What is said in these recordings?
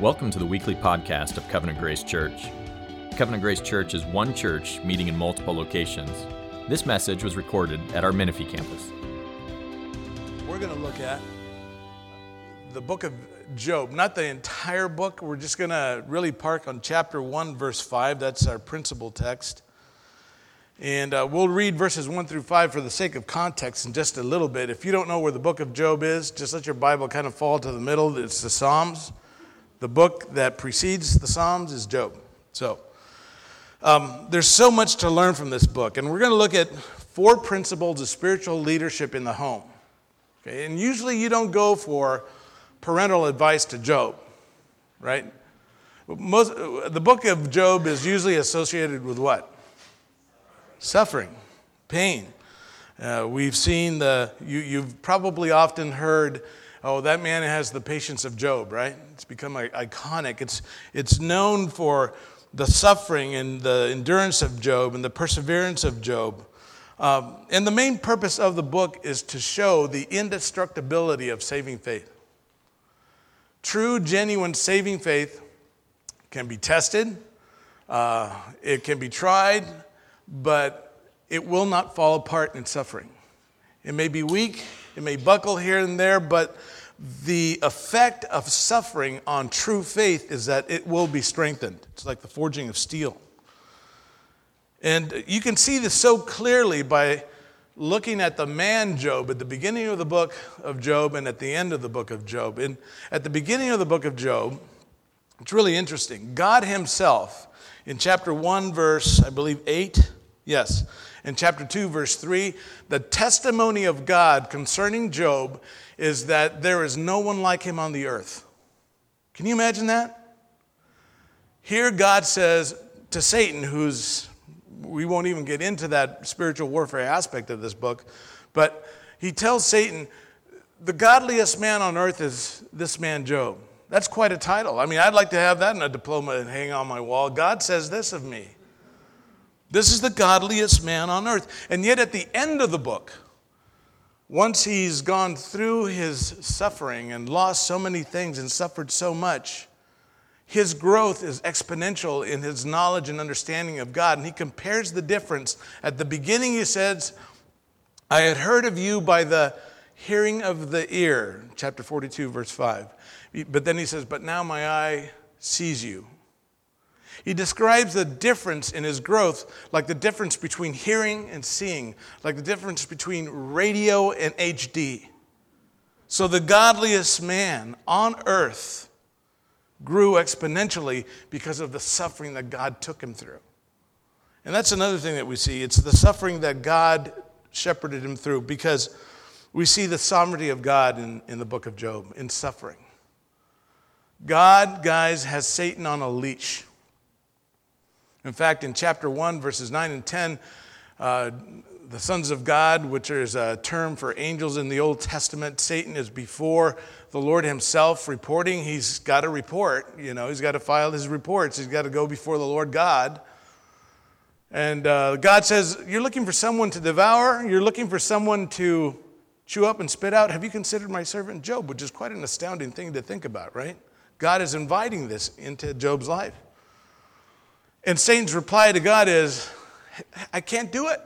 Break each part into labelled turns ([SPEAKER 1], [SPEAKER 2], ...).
[SPEAKER 1] Welcome to the weekly podcast of Covenant Grace Church. Covenant Grace Church is one church meeting in multiple locations. This message was recorded at our Menifee campus.
[SPEAKER 2] We're going to look at the book of Job, not the entire book. We're just going to really park on chapter 1, verse 5. That's our principal text. And uh, we'll read verses 1 through 5 for the sake of context in just a little bit. If you don't know where the book of Job is, just let your Bible kind of fall to the middle. It's the Psalms. The book that precedes the Psalms is Job. So um, there's so much to learn from this book. And we're going to look at four principles of spiritual leadership in the home. Okay? And usually you don't go for parental advice to Job, right? Most, the book of Job is usually associated with what? Suffering, pain. Uh, we've seen the, you, you've probably often heard oh, that man has the patience of Job, right? It's become iconic. It's, it's known for the suffering and the endurance of Job and the perseverance of Job. Um, and the main purpose of the book is to show the indestructibility of saving faith. True, genuine saving faith can be tested, uh, it can be tried, but it will not fall apart in suffering. It may be weak, it may buckle here and there, but the effect of suffering on true faith is that it will be strengthened. It's like the forging of steel. And you can see this so clearly by looking at the man Job at the beginning of the book of Job and at the end of the book of Job. And at the beginning of the book of Job, it's really interesting. God Himself, in chapter 1, verse, I believe, 8, yes, in chapter 2, verse 3, the testimony of God concerning Job is that there is no one like him on the earth. Can you imagine that? Here, God says to Satan, who's, we won't even get into that spiritual warfare aspect of this book, but he tells Satan, the godliest man on earth is this man, Job. That's quite a title. I mean, I'd like to have that in a diploma and hang on my wall. God says this of me. This is the godliest man on earth. And yet, at the end of the book, once he's gone through his suffering and lost so many things and suffered so much, his growth is exponential in his knowledge and understanding of God. And he compares the difference. At the beginning, he says, I had heard of you by the hearing of the ear, chapter 42, verse 5. But then he says, But now my eye sees you. He describes the difference in his growth, like the difference between hearing and seeing, like the difference between radio and HD. So the godliest man on earth grew exponentially because of the suffering that God took him through. And that's another thing that we see. It's the suffering that God shepherded him through because we see the sovereignty of God in, in the book of Job, in suffering. God, guys, has Satan on a leash. In fact, in chapter 1, verses 9 and 10, uh, the sons of God, which is a term for angels in the Old Testament, Satan is before the Lord himself reporting. He's got to report, you know, he's got to file his reports. He's got to go before the Lord God. And uh, God says, You're looking for someone to devour, you're looking for someone to chew up and spit out. Have you considered my servant Job? Which is quite an astounding thing to think about, right? God is inviting this into Job's life. And Satan's reply to God is, I can't do it.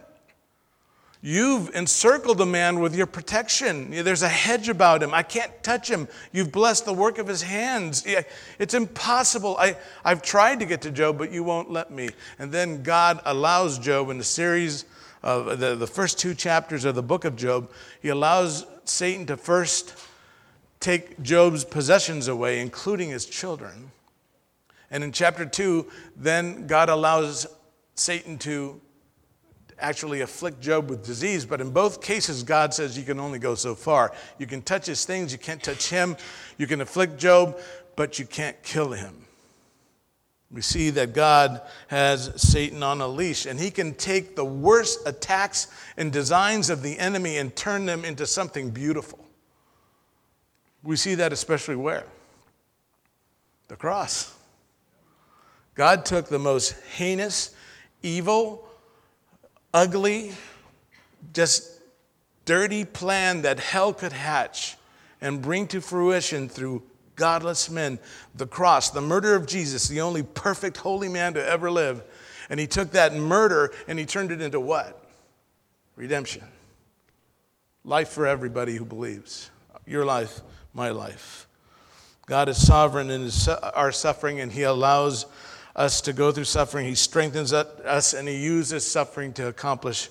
[SPEAKER 2] You've encircled the man with your protection. There's a hedge about him. I can't touch him. You've blessed the work of his hands. It's impossible. I, I've tried to get to Job, but you won't let me. And then God allows Job in the series of the, the first two chapters of the book of Job, he allows Satan to first take Job's possessions away, including his children. And in chapter 2, then God allows Satan to actually afflict Job with disease. But in both cases, God says you can only go so far. You can touch his things, you can't touch him. You can afflict Job, but you can't kill him. We see that God has Satan on a leash, and he can take the worst attacks and designs of the enemy and turn them into something beautiful. We see that especially where? The cross. God took the most heinous, evil, ugly, just dirty plan that hell could hatch and bring to fruition through godless men, the cross, the murder of Jesus, the only perfect, holy man to ever live. And he took that murder and he turned it into what? Redemption. Life for everybody who believes. Your life, my life. God is sovereign in our suffering and he allows us to go through suffering. He strengthens us and he uses suffering to accomplish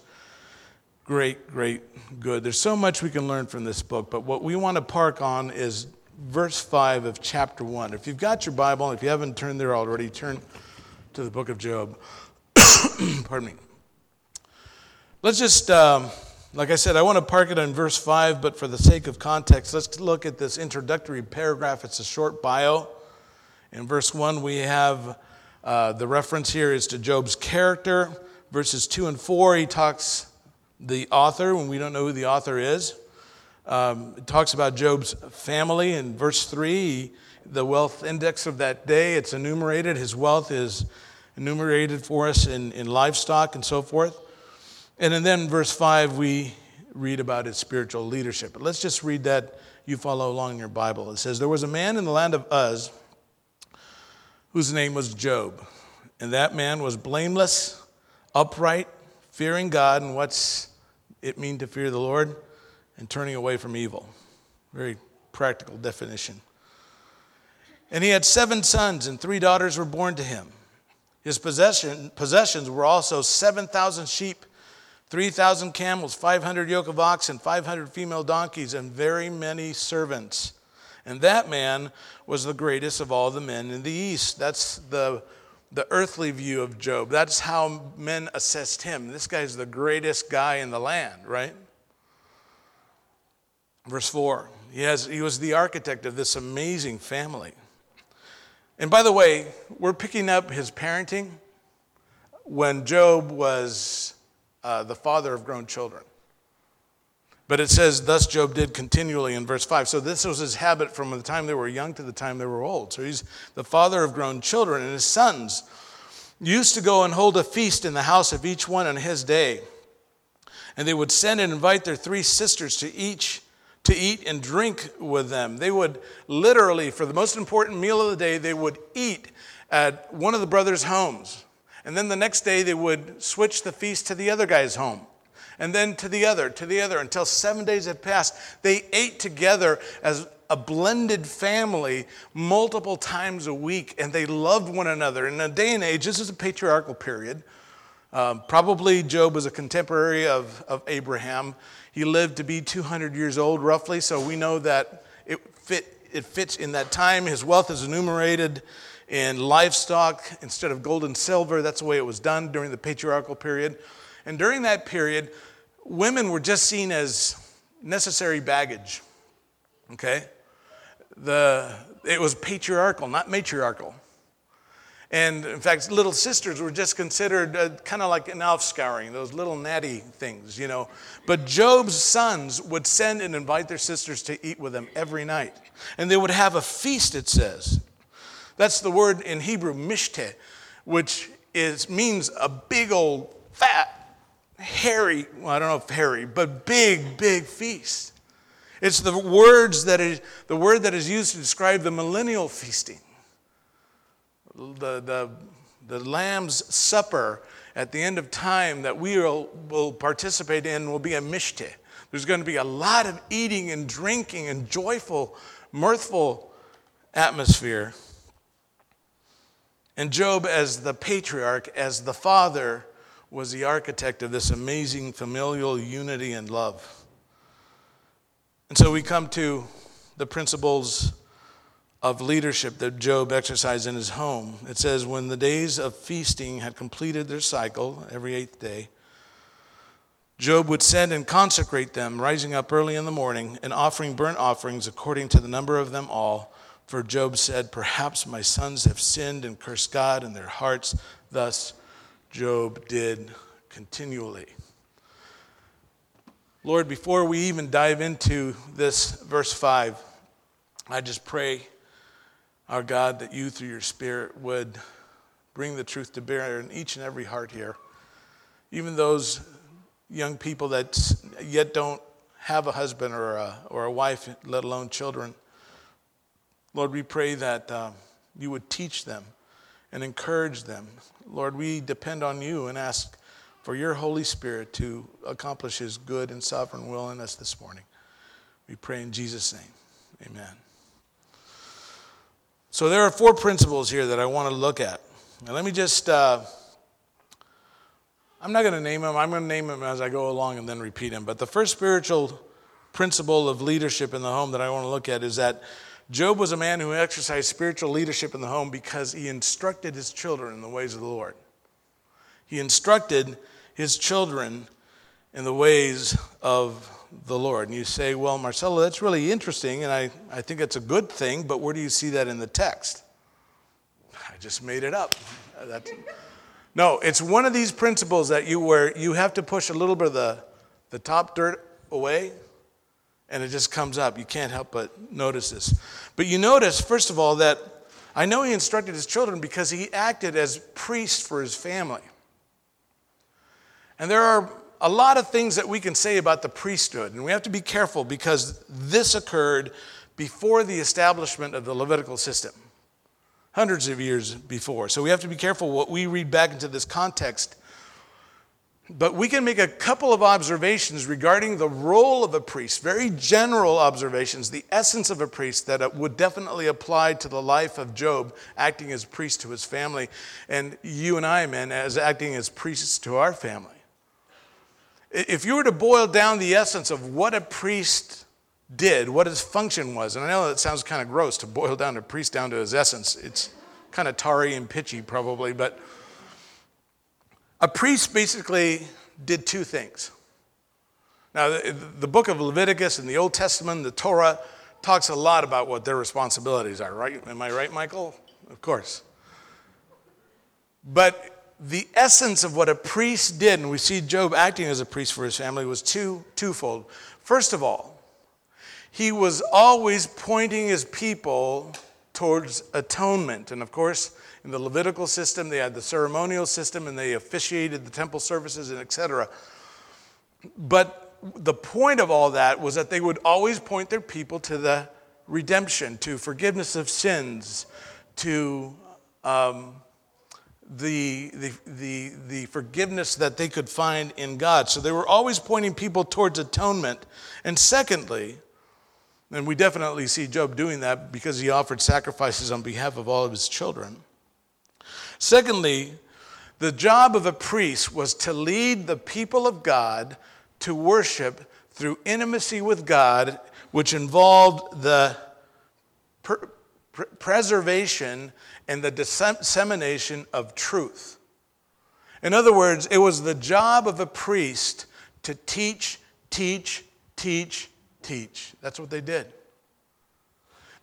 [SPEAKER 2] great, great good. There's so much we can learn from this book, but what we want to park on is verse 5 of chapter 1. If you've got your Bible, if you haven't turned there already, turn to the book of Job. Pardon me. Let's just, um, like I said, I want to park it on verse 5, but for the sake of context, let's look at this introductory paragraph. It's a short bio. In verse 1, we have uh, the reference here is to Job's character. Verses 2 and 4, he talks the author, when we don't know who the author is. Um, it talks about Job's family. In verse 3, the wealth index of that day, it's enumerated. His wealth is enumerated for us in, in livestock and so forth. And then in verse 5, we read about his spiritual leadership. But let's just read that. You follow along in your Bible. It says, There was a man in the land of Uz whose name was Job. And that man was blameless, upright, fearing God. And what's it mean to fear the Lord? And turning away from evil. Very practical definition. And he had seven sons, and three daughters were born to him. His possession, possessions were also 7,000 sheep, 3,000 camels, 500 yoke of oxen, 500 female donkeys, and very many servants. And that man was the greatest of all the men in the east. That's the, the earthly view of Job. That's how men assessed him. This guy's the greatest guy in the land, right? Verse 4 he, has, he was the architect of this amazing family. And by the way, we're picking up his parenting when Job was uh, the father of grown children. But it says, Thus Job did continually in verse 5. So this was his habit from the time they were young to the time they were old. So he's the father of grown children, and his sons used to go and hold a feast in the house of each one on his day. And they would send and invite their three sisters to each to eat and drink with them. They would literally, for the most important meal of the day, they would eat at one of the brothers' homes. And then the next day, they would switch the feast to the other guy's home and then to the other, to the other, until seven days had passed. They ate together as a blended family multiple times a week, and they loved one another. In a day and age, this is a patriarchal period. Um, probably Job was a contemporary of, of Abraham. He lived to be 200 years old, roughly, so we know that it, fit, it fits in that time. His wealth is enumerated in livestock instead of gold and silver. That's the way it was done during the patriarchal period. And during that period, women were just seen as necessary baggage. Okay? The, it was patriarchal, not matriarchal. And in fact, little sisters were just considered uh, kind of like an offscouring, those little natty things, you know. But Job's sons would send and invite their sisters to eat with them every night. And they would have a feast, it says. That's the word in Hebrew, mishte, which is, means a big old fat hairy, well, I don't know if hairy, but big, big feast. It's the words that is the word that is used to describe the millennial feasting. The, the, the Lamb's Supper at the end of time that we will, will participate in will be a mishte. There's going to be a lot of eating and drinking and joyful, mirthful atmosphere. And Job, as the patriarch, as the father, was the architect of this amazing familial unity and love. And so we come to the principles of leadership that Job exercised in his home. It says, When the days of feasting had completed their cycle, every eighth day, Job would send and consecrate them, rising up early in the morning and offering burnt offerings according to the number of them all. For Job said, Perhaps my sons have sinned and cursed God in their hearts. Thus Job did continually. Lord, before we even dive into this verse 5, I just pray, our God, that you through your Spirit would bring the truth to bear in each and every heart here. Even those young people that yet don't have a husband or a, or a wife, let alone children. Lord, we pray that uh, you would teach them and encourage them. Lord, we depend on you and ask for your Holy Spirit to accomplish his good and sovereign will in us this morning. We pray in Jesus' name. Amen. So there are four principles here that I want to look at. And let me just, uh, I'm not going to name them. I'm going to name them as I go along and then repeat them. But the first spiritual principle of leadership in the home that I want to look at is that Job was a man who exercised spiritual leadership in the home because he instructed his children in the ways of the Lord. He instructed his children in the ways of the Lord. And you say, well, Marcelo, that's really interesting, and I, I think it's a good thing, but where do you see that in the text? I just made it up. That's, no, it's one of these principles that you where you have to push a little bit of the, the top dirt away and it just comes up. You can't help but notice this. But you notice, first of all, that I know he instructed his children because he acted as priest for his family. And there are a lot of things that we can say about the priesthood, and we have to be careful because this occurred before the establishment of the Levitical system, hundreds of years before. So we have to be careful what we read back into this context but we can make a couple of observations regarding the role of a priest, very general observations, the essence of a priest that uh, would definitely apply to the life of Job, acting as priest to his family, and you and I, men, as acting as priests to our family. If you were to boil down the essence of what a priest did, what his function was, and I know that sounds kind of gross to boil down a priest down to his essence, it's kind of tarry and pitchy probably, but a priest basically did two things. Now, the, book of Leviticus and the Old Testament, the Torah, talks a lot about what their responsibilities are, right? Am I right, Michael? Of course. But the essence of what a priest did, and we see Job acting as a priest for his family, was two, twofold. First of all, he was always pointing his people towards atonement. And of course, in the Levitical system, they had the ceremonial system, and they officiated the temple services and etc. But the point of all that was that they would always point their people to the redemption, to forgiveness of sins, to um, the, the, the, the forgiveness that they could find in God. So they were always pointing people towards atonement. And secondly, and we definitely see Job doing that because he offered sacrifices on behalf of all of his children. Secondly, the job of a priest was to lead the people of God to worship through intimacy with God, which involved the per- preservation and the dissemination of truth. In other words, it was the job of a priest to teach, teach, teach, teach. That's what they did.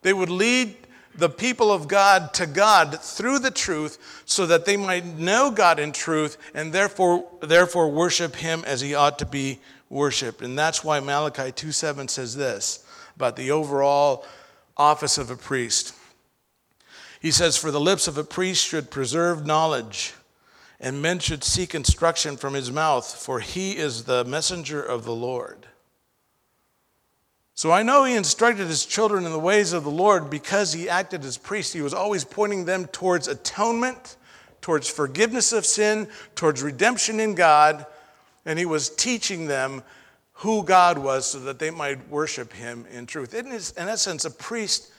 [SPEAKER 2] They would lead the people of God to God through the truth so that they might know God in truth and therefore, therefore worship him as he ought to be worshiped. And that's why Malachi 2:7 says this about the overall office of a priest. He says, For the lips of a priest should preserve knowledge, and men should seek instruction from his mouth, for he is the messenger of the Lord. So I know he instructed his children in the ways of the Lord because he acted as priest. He was always pointing them towards atonement, towards forgiveness of sin, towards redemption in God, and he was teaching them who God was so that they might worship him in truth. In, his, in essence, a priest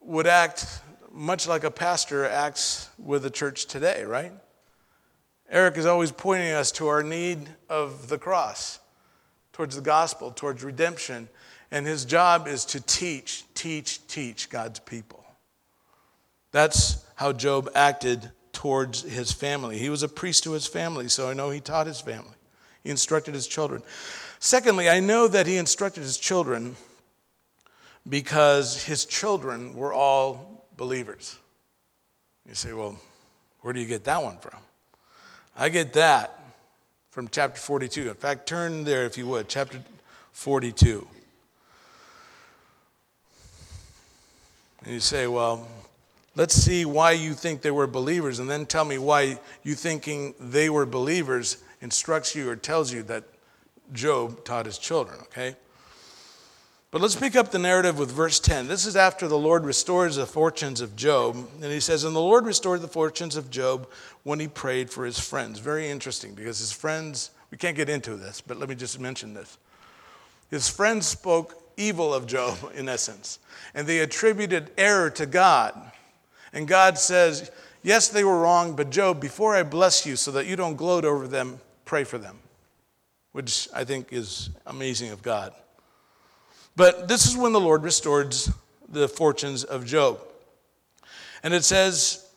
[SPEAKER 2] would act much like a pastor acts with the church today, right? Eric is always pointing us to our need of the cross, towards the gospel, towards redemption. And his job is to teach, teach, teach God's people. That's how Job acted towards his family. He was a priest to his family, so I know he taught his family. He instructed his children. Secondly, I know that he instructed his children because his children were all believers. You say, well, where do you get that one from? I get that from chapter 42. In fact, turn there if you would, chapter 42. And you say, well, let's see why you think they were believers, and then tell me why you thinking they were believers instructs you or tells you that Job taught his children, okay? But let's pick up the narrative with verse 10. This is after the Lord restores the fortunes of Job. And he says, And the Lord restored the fortunes of Job when he prayed for his friends. Very interesting because his friends, we can't get into this, but let me just mention this. His friends spoke evil of Job, in essence, and they attributed error to God. And God says, Yes, they were wrong, but Job, before I bless you so that you don't gloat over them, pray for them, which I think is amazing of God. But this is when the Lord restored the fortunes of Job. And it says,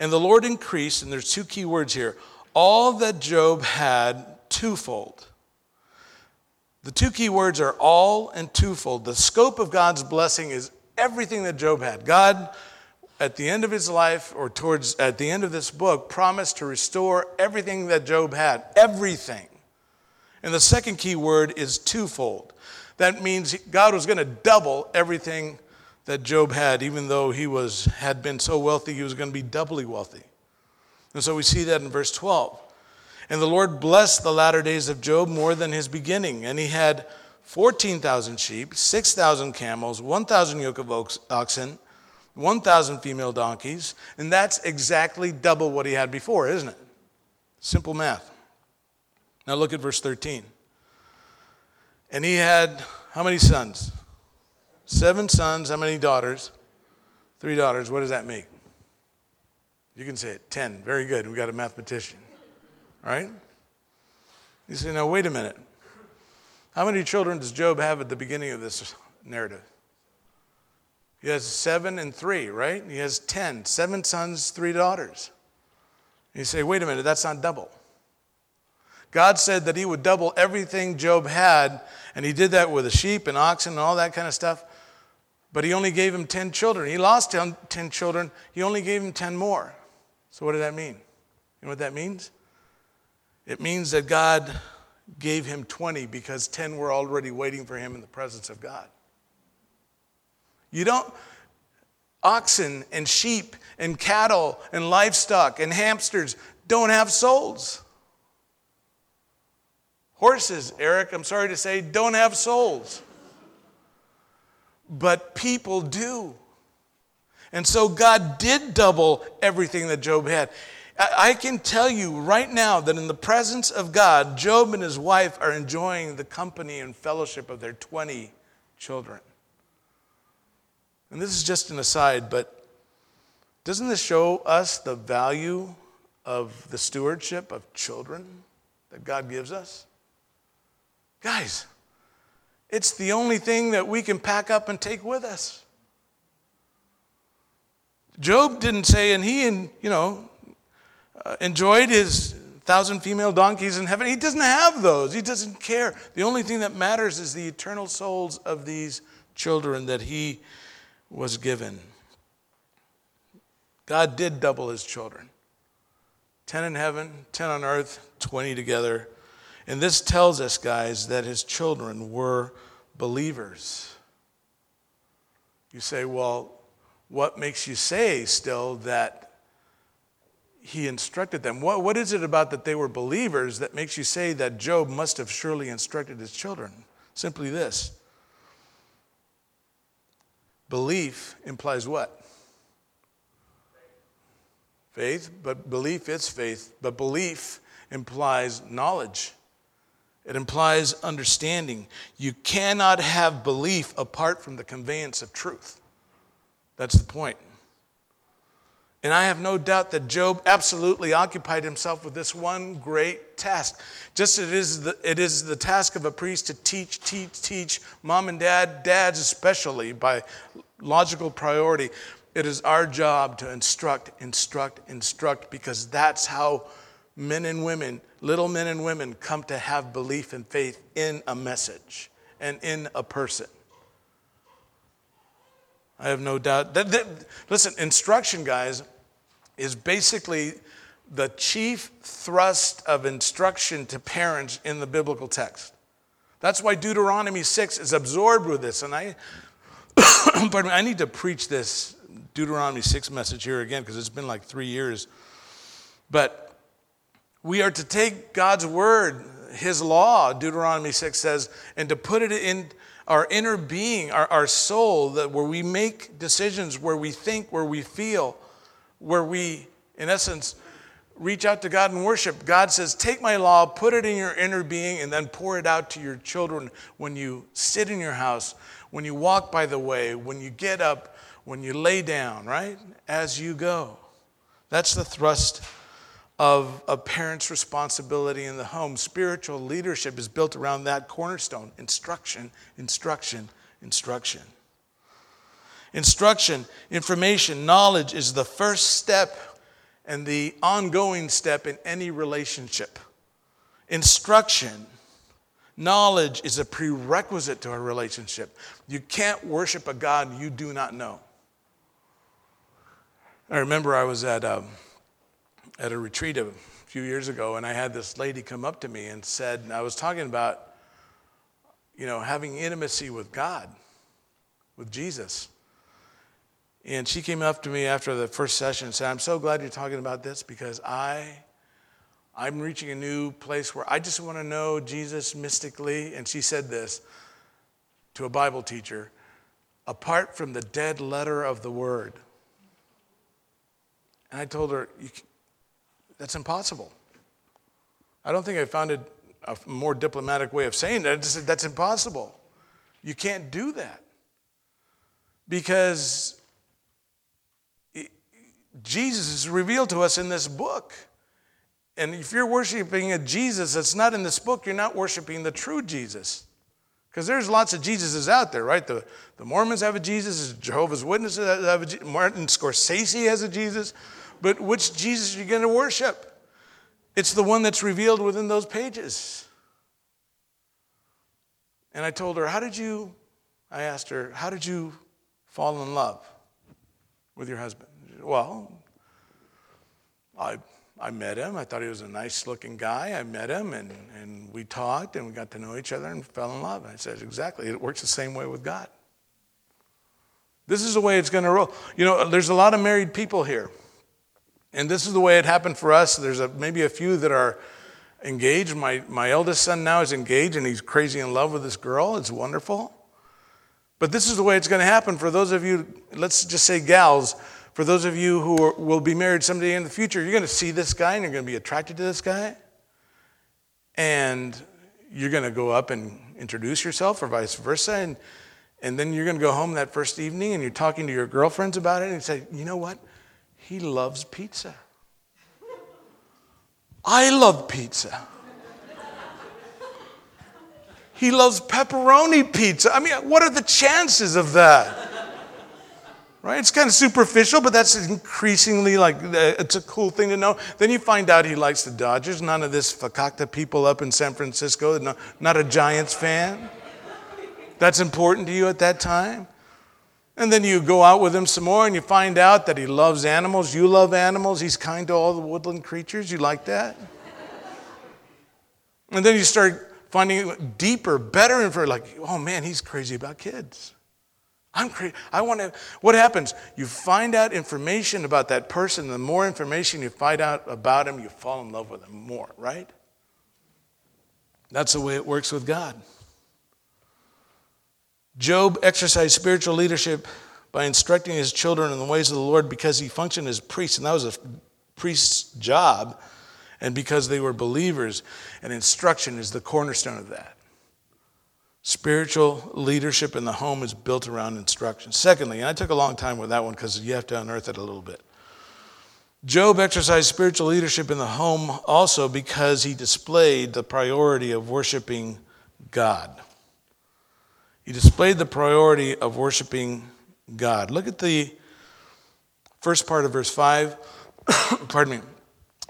[SPEAKER 2] and the Lord increased, and there's two key words here all that Job had twofold. The two key words are all and twofold. The scope of God's blessing is everything that Job had. God, at the end of his life, or towards at the end of this book, promised to restore everything that Job had. Everything. And the second key word is twofold. That means God was going to double everything that Job had, even though he was, had been so wealthy, he was going to be doubly wealthy. And so we see that in verse 12. And the Lord blessed the latter days of Job more than his beginning. And he had 14,000 sheep, 6,000 camels, 1,000 yoke of oxen, 1,000 female donkeys. And that's exactly double what he had before, isn't it? Simple math. Now look at verse 13. And he had how many sons? Seven sons. How many daughters? Three daughters. What does that make? You can say it. Ten. Very good. We got a mathematician. All right? You say, now, wait a minute. How many children does Job have at the beginning of this narrative? He has seven and three, right? He has ten. Seven sons, three daughters. You say, wait a minute, that's not double. God said that He would double everything Job had, and He did that with the sheep and oxen and all that kind of stuff. But He only gave him 10 children. He lost 10, 10 children, He only gave him 10 more. So, what did that mean? You know what that means? It means that God gave him 20 because 10 were already waiting for him in the presence of God. You don't, oxen and sheep and cattle and livestock and hamsters don't have souls. Horses, Eric, I'm sorry to say, don't have souls. But people do. And so God did double everything that Job had. I can tell you right now that in the presence of God, Job and his wife are enjoying the company and fellowship of their 20 children. And this is just an aside, but doesn't this show us the value of the stewardship of children that God gives us? Guys, it's the only thing that we can pack up and take with us. Job didn't say, and he, you know, uh, enjoyed his thousand female donkeys in heaven. He doesn't have those. He doesn't care. The only thing that matters is the eternal souls of these children that he was given. God did double his children 10 in heaven, 10 on earth, 20 together. And this tells us, guys, that his children were believers. You say, well, what makes you say still that he instructed them? What, what is it about that they were believers that makes you say that Job must have surely instructed his children? Simply this belief implies what? Faith, but belief is faith, but belief implies knowledge. It implies understanding. You cannot have belief apart from the conveyance of truth. That's the point. And I have no doubt that Job absolutely occupied himself with this one great task. Just as it is the, it is the task of a priest to teach, teach, teach, mom and dad, dads especially, by logical priority. It is our job to instruct, instruct, instruct, because that's how men and women, little men and women, come to have belief and faith in a message and in a person. I have no doubt. That, that, listen, instruction, guys, is basically the chief thrust of instruction to parents in the biblical text. That's why Deuteronomy 6 is absorbed with this. And I, pardon me, I need to preach this Deuteronomy 6 message here again because it's been like three years. But we are to take God's word, his law, Deuteronomy 6 says, and to put it in our inner being, our, our soul, that where we make decisions, where we think, where we feel, where we, in essence, reach out to God and worship. God says, Take my law, put it in your inner being, and then pour it out to your children when you sit in your house, when you walk by the way, when you get up, when you lay down, right? As you go. That's the thrust of a parent's responsibility in the home. Spiritual leadership is built around that cornerstone instruction, instruction, instruction. Instruction, information, knowledge is the first step and the ongoing step in any relationship. Instruction, knowledge is a prerequisite to a relationship. You can't worship a God you do not know. I remember I was at. Um, at a retreat a few years ago, and I had this lady come up to me and said, and I was talking about, you know, having intimacy with God, with Jesus. And she came up to me after the first session and said, I'm so glad you're talking about this because I, I'm reaching a new place where I just want to know Jesus mystically. And she said this to a Bible teacher apart from the dead letter of the word. And I told her, that's impossible. I don't think I found a, a more diplomatic way of saying that. I just, said that's impossible. You can't do that. Because Jesus is revealed to us in this book. And if you're worshiping a Jesus that's not in this book, you're not worshiping the true Jesus. Because there's lots of Jesuses out there, right? The, the Mormons have a Jesus, Jehovah's Witnesses have a Jesus, Martin Scorsese has a Jesus. But which Jesus are you going to worship? It's the one that's revealed within those pages. And I told her, How did you, I asked her, How did you fall in love with your husband? Well, I, I met him. I thought he was a nice looking guy. I met him and, and we talked and we got to know each other and fell in love. I said, Exactly. It works the same way with God. This is the way it's going to roll. You know, there's a lot of married people here. And this is the way it happened for us. There's a, maybe a few that are engaged. My, my eldest son now is engaged and he's crazy in love with this girl. It's wonderful. But this is the way it's going to happen for those of you, let's just say gals, for those of you who are, will be married someday in the future, you're going to see this guy and you're going to be attracted to this guy. And you're going to go up and introduce yourself or vice versa. And, and then you're going to go home that first evening and you're talking to your girlfriends about it and you say, you know what? He loves pizza. I love pizza. He loves pepperoni pizza. I mean, what are the chances of that? Right? It's kind of superficial, but that's increasingly like uh, it's a cool thing to know. Then you find out he likes the Dodgers. None of this fakakta people up in San Francisco. No, not a Giants fan. That's important to you at that time. And then you go out with him some more and you find out that he loves animals. You love animals. He's kind to all the woodland creatures. You like that? and then you start finding deeper, better info. Like, oh man, he's crazy about kids. I'm crazy. I want to. What happens? You find out information about that person. The more information you find out about him, you fall in love with him more, right? That's the way it works with God. Job exercised spiritual leadership by instructing his children in the ways of the Lord because he functioned as priest, and that was a priest's job, and because they were believers, and instruction is the cornerstone of that. Spiritual leadership in the home is built around instruction. Secondly, and I took a long time with that one because you have to unearth it a little bit. Job exercised spiritual leadership in the home also because he displayed the priority of worshiping God. He displayed the priority of worshiping God. Look at the first part of verse 5. Pardon me.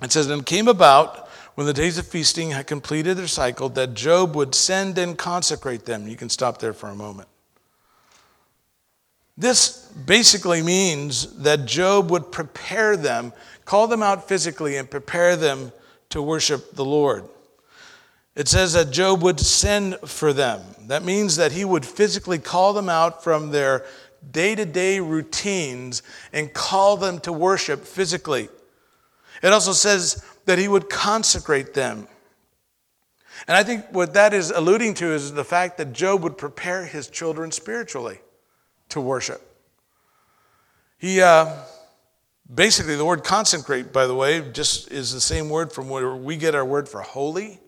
[SPEAKER 2] It says, And it came about when the days of feasting had completed their cycle that Job would send and consecrate them. You can stop there for a moment. This basically means that Job would prepare them, call them out physically, and prepare them to worship the Lord. It says that Job would send for them. That means that he would physically call them out from their day to day routines and call them to worship physically. It also says that he would consecrate them. And I think what that is alluding to is the fact that Job would prepare his children spiritually to worship. He uh, basically, the word consecrate, by the way, just is the same word from where we get our word for holy.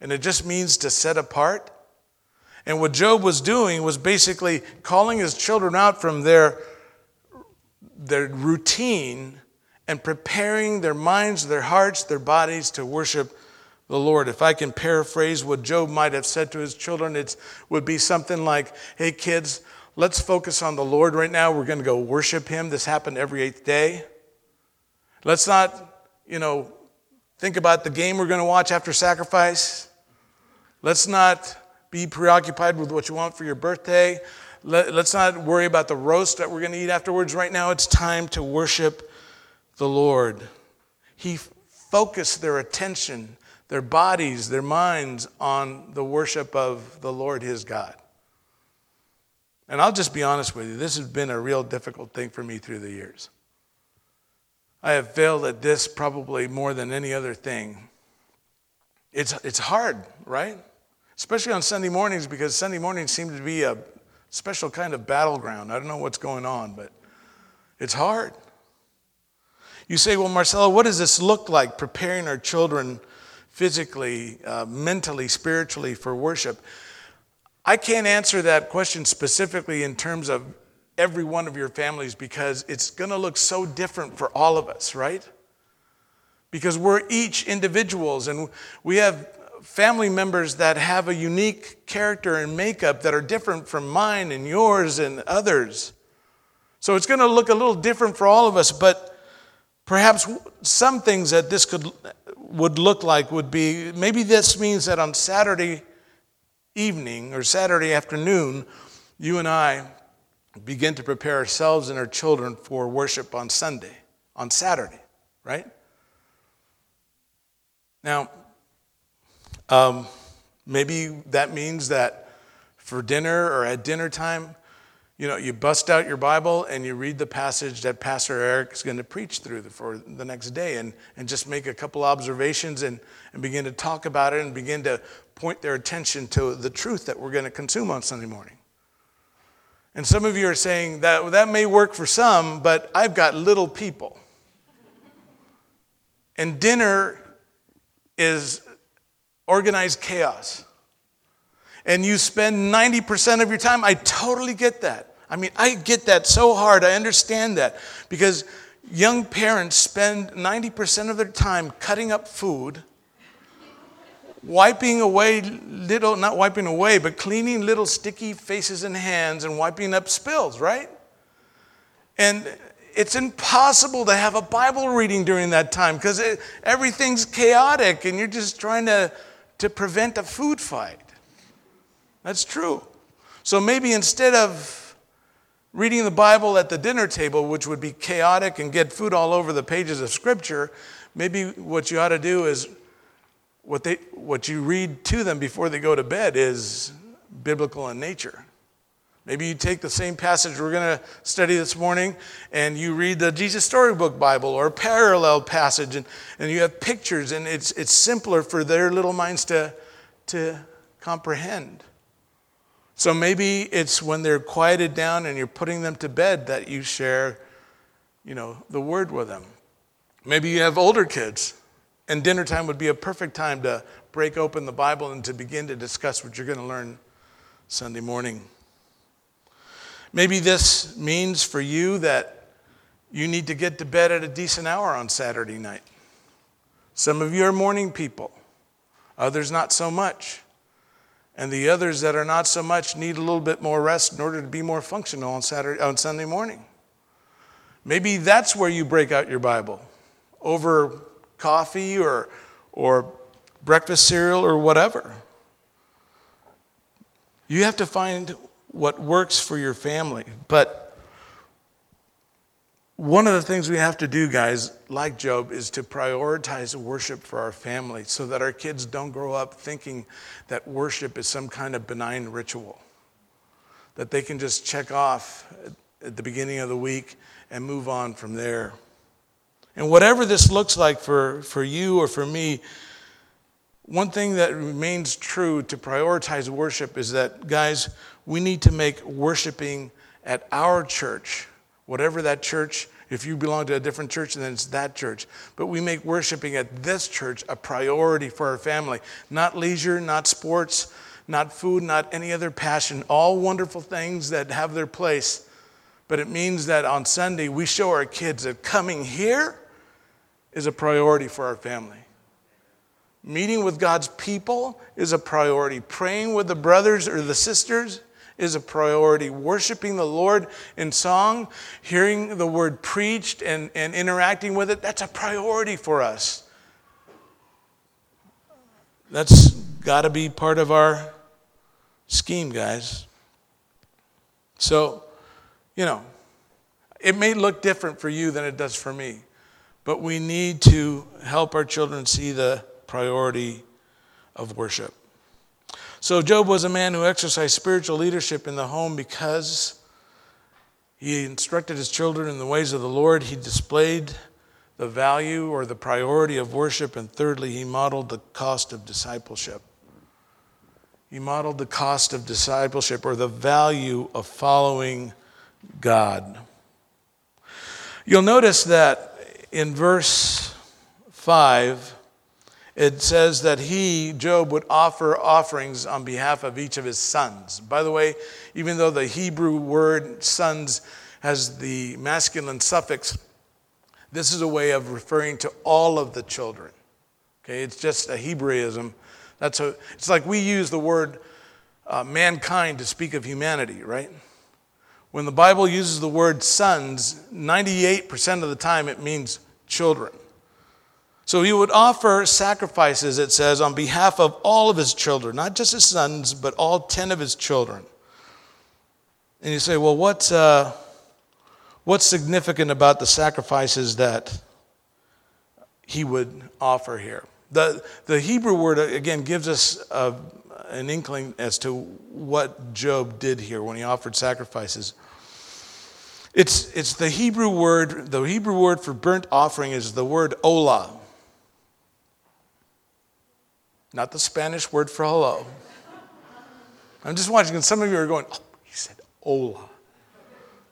[SPEAKER 2] And it just means to set apart. And what Job was doing was basically calling his children out from their, their routine and preparing their minds, their hearts, their bodies to worship the Lord. If I can paraphrase what Job might have said to his children, it would be something like, Hey, kids, let's focus on the Lord right now. We're going to go worship Him. This happened every eighth day. Let's not, you know, think about the game we're going to watch after sacrifice. Let's not be preoccupied with what you want for your birthday. Let, us not worry about the roast that we're going to eat afterwards. Right now, it's time to worship the Lord. He focused their attention, their bodies, their minds on the worship of the Lord his God. And I'll just be honest with you, this has been a real difficult thing for me through the years. I have failed at this probably more than any other thing. It's, it's hard, right? Especially on Sunday mornings because Sunday mornings seem to be a special kind of battleground. I don't know what's going on, but it's hard. You say, well, Marcelo, what does this look like preparing our children physically, uh, mentally, spiritually for worship? I can't answer that question specifically in terms of every one of your families because it's going to look so different for all of us, right? Because we're each individuals and we have family members that have a unique character and makeup that are different from mine and yours and others. So it's going to look a little different for all of us, but perhaps some things that this could would look like would be maybe this means that on Saturday evening or Saturday afternoon, you and I begin to prepare ourselves and our children for worship on Sunday, on Saturday, right? Now, um, maybe that means that for dinner or at dinner time, you know, you bust out your Bible and you read the passage that Pastor Eric is going to preach through for the next day and, and just make a couple observations and, and begin to talk about it and begin to point their attention to the truth that we're going to consume on Sunday morning. And some of you are saying that that may work for some, but I've got little people. And dinner is organized chaos. And you spend 90% of your time, I totally get that. I mean, I get that so hard. I understand that because young parents spend 90% of their time cutting up food, wiping away little, not wiping away, but cleaning little sticky faces and hands and wiping up spills, right? And it's impossible to have a Bible reading during that time because everything's chaotic and you're just trying to, to prevent a food fight. That's true. So maybe instead of reading the Bible at the dinner table, which would be chaotic and get food all over the pages of Scripture, maybe what you ought to do is what, they, what you read to them before they go to bed is biblical in nature. Maybe you take the same passage we're going to study this morning and you read the Jesus Storybook Bible or a parallel passage and, and you have pictures and it's, it's simpler for their little minds to, to comprehend. So maybe it's when they're quieted down and you're putting them to bed that you share, you know, the word with them. Maybe you have older kids, and dinner time would be a perfect time to break open the Bible and to begin to discuss what you're going to learn Sunday morning. Maybe this means for you that you need to get to bed at a decent hour on Saturday night. Some of you are morning people, others not so much. And the others that are not so much need a little bit more rest in order to be more functional on Saturday on Sunday morning. Maybe that's where you break out your Bible over coffee or or breakfast cereal or whatever. You have to find what works for your family. But one of the things we have to do, guys, like Job, is to prioritize worship for our family so that our kids don't grow up thinking that worship is some kind of benign ritual. That they can just check off at the beginning of the week and move on from there. And whatever this looks like for, for you or for me, one thing that remains true to prioritize worship is that, guys, we need to make worshiping at our church, whatever that church, if you belong to a different church, then it's that church. But we make worshiping at this church a priority for our family. Not leisure, not sports, not food, not any other passion. All wonderful things that have their place. But it means that on Sunday, we show our kids that coming here is a priority for our family. Meeting with God's people is a priority. Praying with the brothers or the sisters is a priority. Worshiping the Lord in song, hearing the word preached, and, and interacting with it, that's a priority for us. That's got to be part of our scheme, guys. So, you know, it may look different for you than it does for me, but we need to help our children see the priority of worship. So, Job was a man who exercised spiritual leadership in the home because he instructed his children in the ways of the Lord. He displayed the value or the priority of worship. And thirdly, he modeled the cost of discipleship. He modeled the cost of discipleship or the value of following God. You'll notice that in verse 5, it says that he, Job, would offer offerings on behalf of each of his sons. By the way, even though the Hebrew word sons has the masculine suffix, this is a way of referring to all of the children. Okay, it's just a Hebraism. That's a, it's like we use the word uh, mankind to speak of humanity, right? When the Bible uses the word sons, 98% of the time it means children. So he would offer sacrifices, it says, on behalf of all of his children, not just his sons, but all 10 of his children. And you say, well, what's, uh, what's significant about the sacrifices that he would offer here? The, the Hebrew word, again, gives us a, an inkling as to what Job did here when he offered sacrifices. It's, it's the Hebrew word, the Hebrew word for burnt offering is the word olah not the Spanish word for hello. I'm just watching, and some of you are going, oh, he said hola.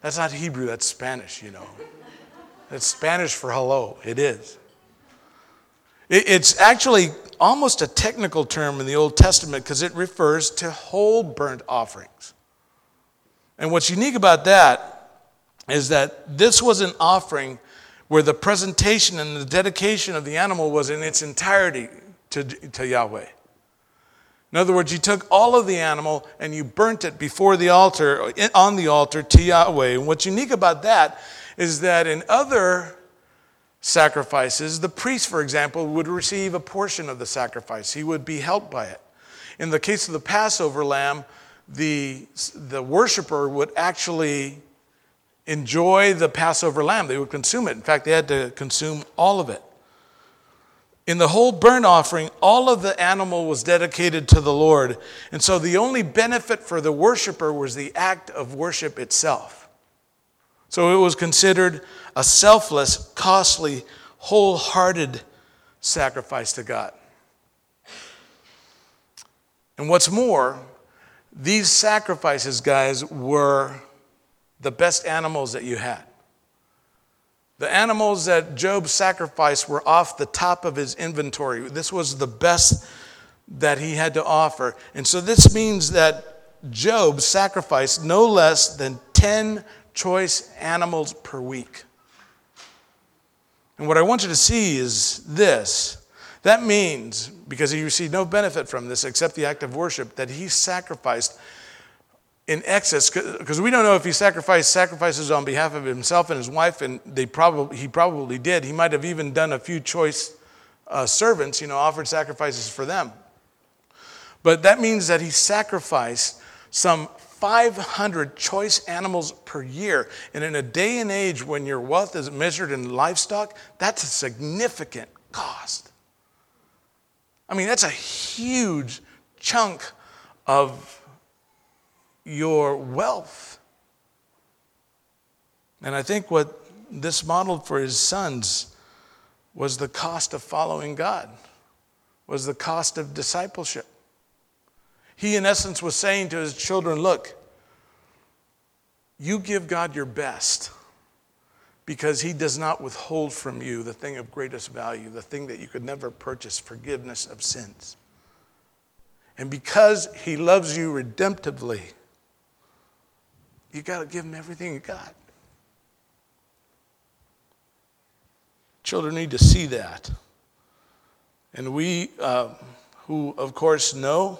[SPEAKER 2] That's not Hebrew, that's Spanish, you know. It's Spanish for hello. It is. It's actually almost a technical term in the Old Testament because it refers to whole burnt offerings. And what's unique about that is that this was an offering where the presentation and the dedication of the animal was in its entirety to, to Yahweh. In other words, you took all of the animal and you burnt it before the altar, on the altar to Yahweh. And what's unique about that is that in other sacrifices, the priest, for example, would receive a portion of the sacrifice. He would be helped by it. In the case of the Passover lamb, the, the worshiper would actually enjoy the Passover lamb. They would consume it. In fact, they had to consume all of it. In the whole burnt offering, all of the animal was dedicated to the Lord. And so the only benefit for the worshiper was the act of worship itself. So it was considered a selfless, costly, wholehearted sacrifice to God. And what's more, these sacrifices, guys, were the best animals that you had. The animals that Job sacrificed were off the top of his inventory. This was the best that he had to offer. And so this means that Job sacrificed no less than 10 choice animals per week. And what I want you to see is this. That means, because he received no benefit from this except the act of worship, that he sacrificed in excess because we don't know if he sacrificed sacrifices on behalf of himself and his wife and they probably he probably did. He might have even done a few choice uh, servants you know offered sacrifices for them. But that means that he sacrificed some 500 choice animals per year. And in a day and age when your wealth is measured in livestock that's a significant cost. I mean that's a huge chunk of your wealth. And I think what this modeled for his sons was the cost of following God. was the cost of discipleship. He, in essence, was saying to his children, Look, you give God your best because he does not withhold from you the thing of greatest value, the thing that you could never purchase forgiveness of sins. And because he loves you redemptively, you got to give them everything you got. Children need to see that. And we, uh, who of course know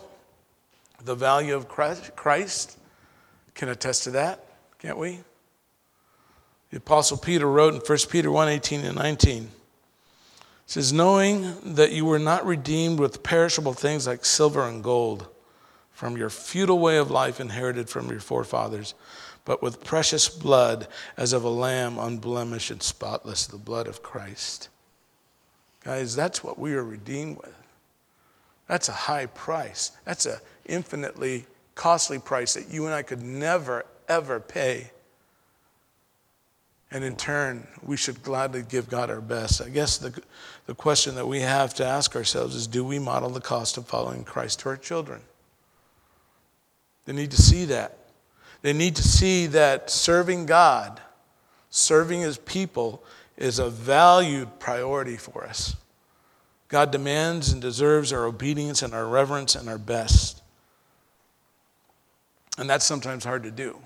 [SPEAKER 2] the value of Christ, can attest to that, can't we? The Apostle Peter wrote in 1 Peter 1 18 and 19 says, Knowing that you were not redeemed with perishable things like silver and gold from your futile way of life inherited from your forefathers, but with precious blood as of a lamb unblemished and spotless, the blood of Christ. Guys, that's what we are redeemed with. That's a high price. That's an infinitely costly price that you and I could never, ever pay. And in turn, we should gladly give God our best. I guess the, the question that we have to ask ourselves is do we model the cost of following Christ to our children? They need to see that. They need to see that serving God, serving His people, is a valued priority for us. God demands and deserves our obedience and our reverence and our best. And that's sometimes hard to do.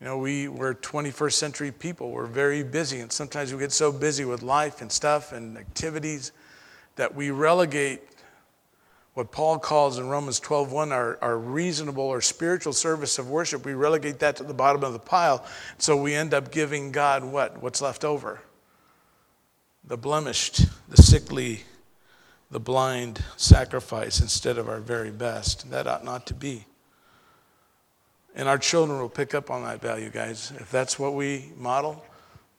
[SPEAKER 2] You know, we, we're 21st century people. We're very busy, and sometimes we get so busy with life and stuff and activities that we relegate what Paul calls in Romans 12:1 our, our reasonable or spiritual service of worship. We relegate that to the bottom of the pile. So we end up giving God what? What's left over? The blemished, the sickly, the blind sacrifice instead of our very best. That ought not to be. And our children will pick up on that value, guys. If that's what we model,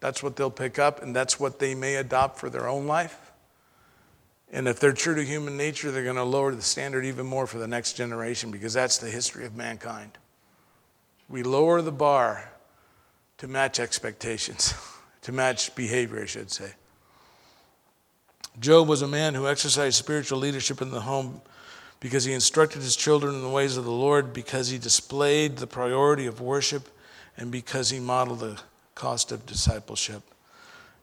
[SPEAKER 2] that's what they'll pick up, and that's what they may adopt for their own life. And if they're true to human nature, they're going to lower the standard even more for the next generation because that's the history of mankind. We lower the bar to match expectations, to match behavior, I should say. Job was a man who exercised spiritual leadership in the home because he instructed his children in the ways of the Lord, because he displayed the priority of worship, and because he modeled the cost of discipleship.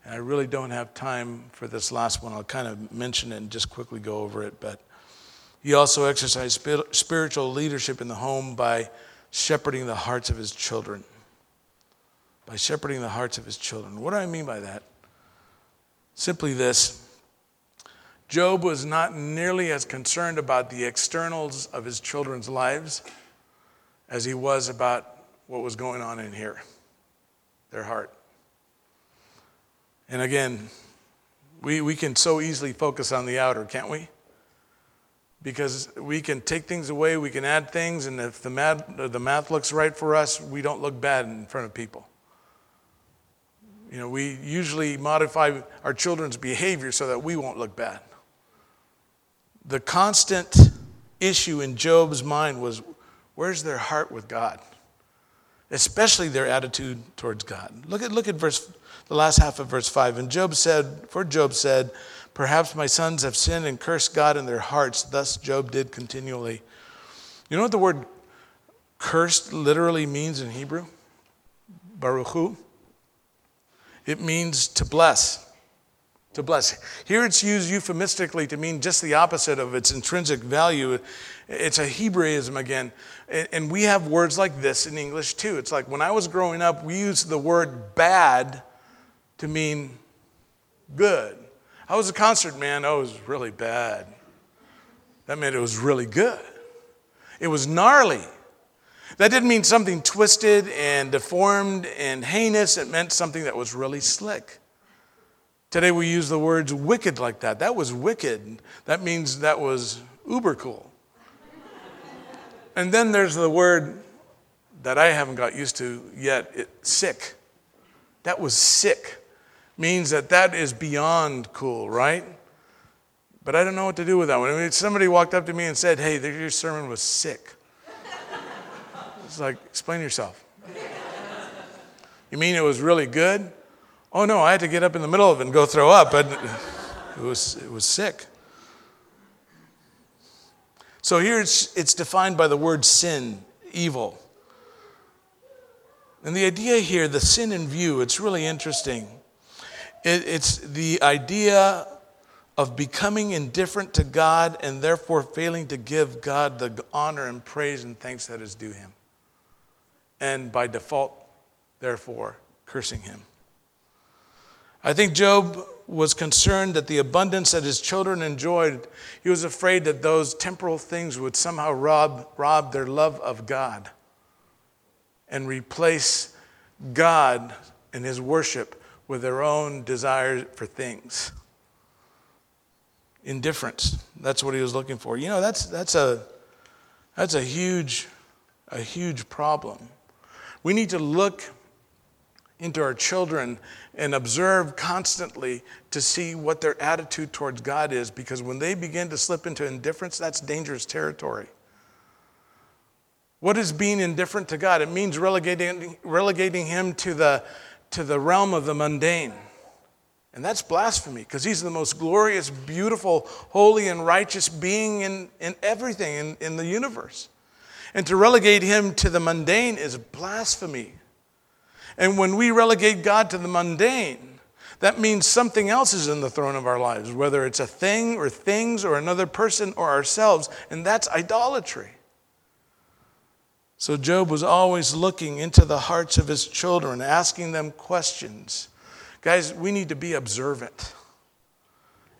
[SPEAKER 2] And I really don't have time for this last one. I'll kind of mention it and just quickly go over it. But he also exercised spiritual leadership in the home by shepherding the hearts of his children. By shepherding the hearts of his children. What do I mean by that? Simply this Job was not nearly as concerned about the externals of his children's lives as he was about what was going on in here, their heart. And again, we, we can so easily focus on the outer, can't we? Because we can take things away, we can add things, and if the math, the math looks right for us, we don't look bad in front of people. You know, we usually modify our children's behavior so that we won't look bad the constant issue in Job's mind was where's their heart with God? Especially their attitude towards God. Look at, look at verse, the last half of verse 5. And Job said, For Job said, Perhaps my sons have sinned and cursed God in their hearts. Thus Job did continually. You know what the word cursed literally means in Hebrew? Baruchu. It means to bless to bless. Here it's used euphemistically to mean just the opposite of its intrinsic value. It's a Hebraism again. And we have words like this in English too. It's like when I was growing up, we used the word bad to mean good. I was a concert man, oh, it was really bad. That meant it was really good. It was gnarly. That didn't mean something twisted and deformed and heinous. It meant something that was really slick. Today we use the words wicked like that. That was wicked. That means that was uber cool. And then there's the word that I haven't got used to yet it, sick. That was sick. Means that that is beyond cool, right? But I don't know what to do with that one. I mean, somebody walked up to me and said, Hey, your sermon was sick. it's like, explain yourself. You mean it was really good? Oh no, I had to get up in the middle of it and go throw up, but it was, it was sick. So here it's, it's defined by the word sin, evil. And the idea here, the sin in view, it's really interesting. It, it's the idea of becoming indifferent to God and therefore failing to give God the honor and praise and thanks that is due him. And by default, therefore, cursing him. I think Job was concerned that the abundance that his children enjoyed, he was afraid that those temporal things would somehow rob, rob their love of God and replace God and his worship with their own desire for things. Indifference. That's what he was looking for. You know, that's, that's, a, that's a, huge, a huge problem. We need to look into our children and observe constantly to see what their attitude towards God is because when they begin to slip into indifference, that's dangerous territory. What is being indifferent to God? It means relegating, relegating him to the, to the realm of the mundane. And that's blasphemy because he's the most glorious, beautiful, holy, and righteous being in, in everything in, in the universe. And to relegate him to the mundane is blasphemy. And when we relegate God to the mundane, that means something else is in the throne of our lives, whether it's a thing or things or another person or ourselves, and that's idolatry. So Job was always looking into the hearts of his children, asking them questions. Guys, we need to be observant.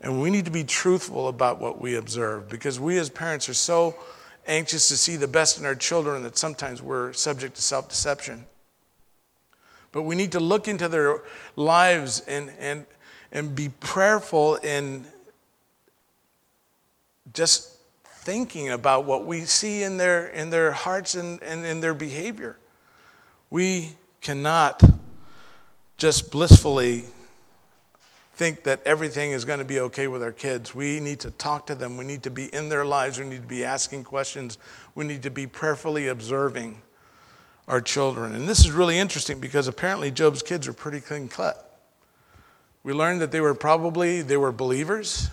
[SPEAKER 2] And we need to be truthful about what we observe because we as parents are so anxious to see the best in our children that sometimes we're subject to self deception. But we need to look into their lives and, and, and be prayerful in just thinking about what we see in their, in their hearts and, and in their behavior. We cannot just blissfully think that everything is going to be okay with our kids. We need to talk to them. We need to be in their lives. We need to be asking questions. We need to be prayerfully observing our children. And this is really interesting because apparently Job's kids are pretty clean cut. We learned that they were probably they were believers.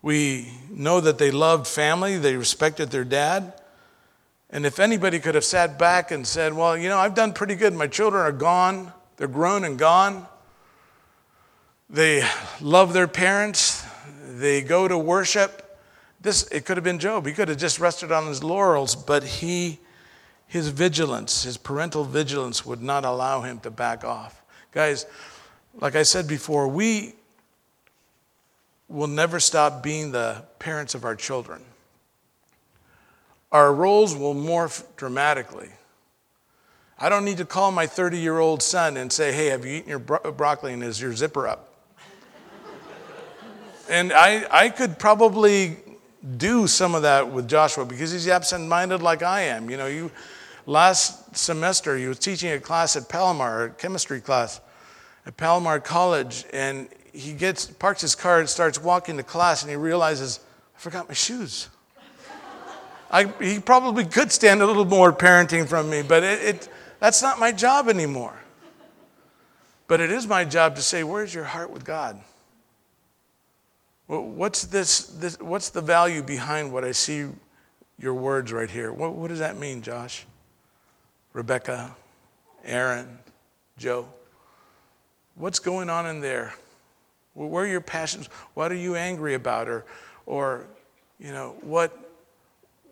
[SPEAKER 2] We know that they loved family, they respected their dad. And if anybody could have sat back and said, Well, you know, I've done pretty good. My children are gone, they're grown and gone. They love their parents, they go to worship. This, it could have been Job. He could have just rested on his laurels, but he, his vigilance, his parental vigilance, would not allow him to back off. Guys, like I said before, we will never stop being the parents of our children. Our roles will morph dramatically. I don't need to call my 30 year old son and say, hey, have you eaten your bro- broccoli and is your zipper up? and I, I could probably do some of that with Joshua because he's absent minded like I am. You know, you, last semester, he was teaching a class at Palomar, a chemistry class at Palomar College, and he gets parks his car and starts walking to class and he realizes i forgot my shoes. I, he probably could stand a little more parenting from me but it, it, that's not my job anymore. But it is my job to say where's your heart with god? What's this, this what's the value behind what i see your words right here? What, what does that mean josh rebecca aaron joe what's going on in there where are your passions? What are you angry about? Or, or you know, what,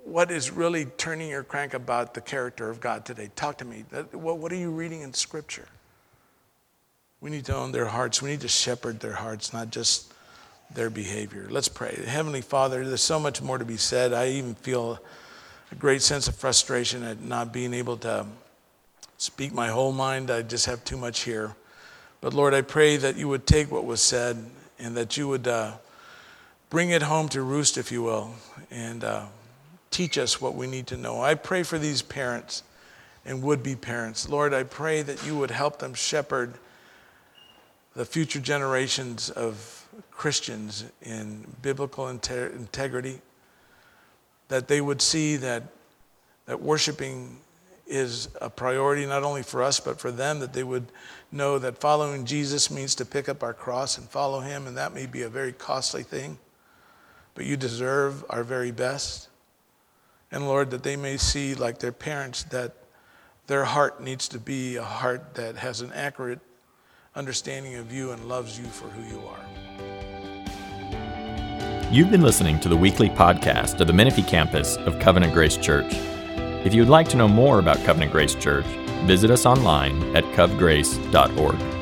[SPEAKER 2] what is really turning your crank about the character of God today? Talk to me. What are you reading in Scripture? We need to own their hearts. We need to shepherd their hearts, not just their behavior. Let's pray. Heavenly Father, there's so much more to be said. I even feel a great sense of frustration at not being able to speak my whole mind. I just have too much here. But Lord, I pray that you would take what was said and that you would uh, bring it home to roost, if you will, and uh, teach us what we need to know. I pray for these parents and would be parents. Lord, I pray that you would help them shepherd the future generations of Christians in biblical integrity, that they would see that, that worshiping is a priority not only for us, but for them, that they would know that following Jesus means to pick up our cross and follow him, and that may be a very costly thing, but you deserve our very best. And Lord, that they may see, like their parents, that their heart needs to be a heart that has an accurate understanding of you and loves you for who you are.
[SPEAKER 1] You've been listening to the weekly podcast of the Menifee campus of Covenant Grace Church. If you would like to know more about Covenant Grace Church, visit us online at covgrace.org.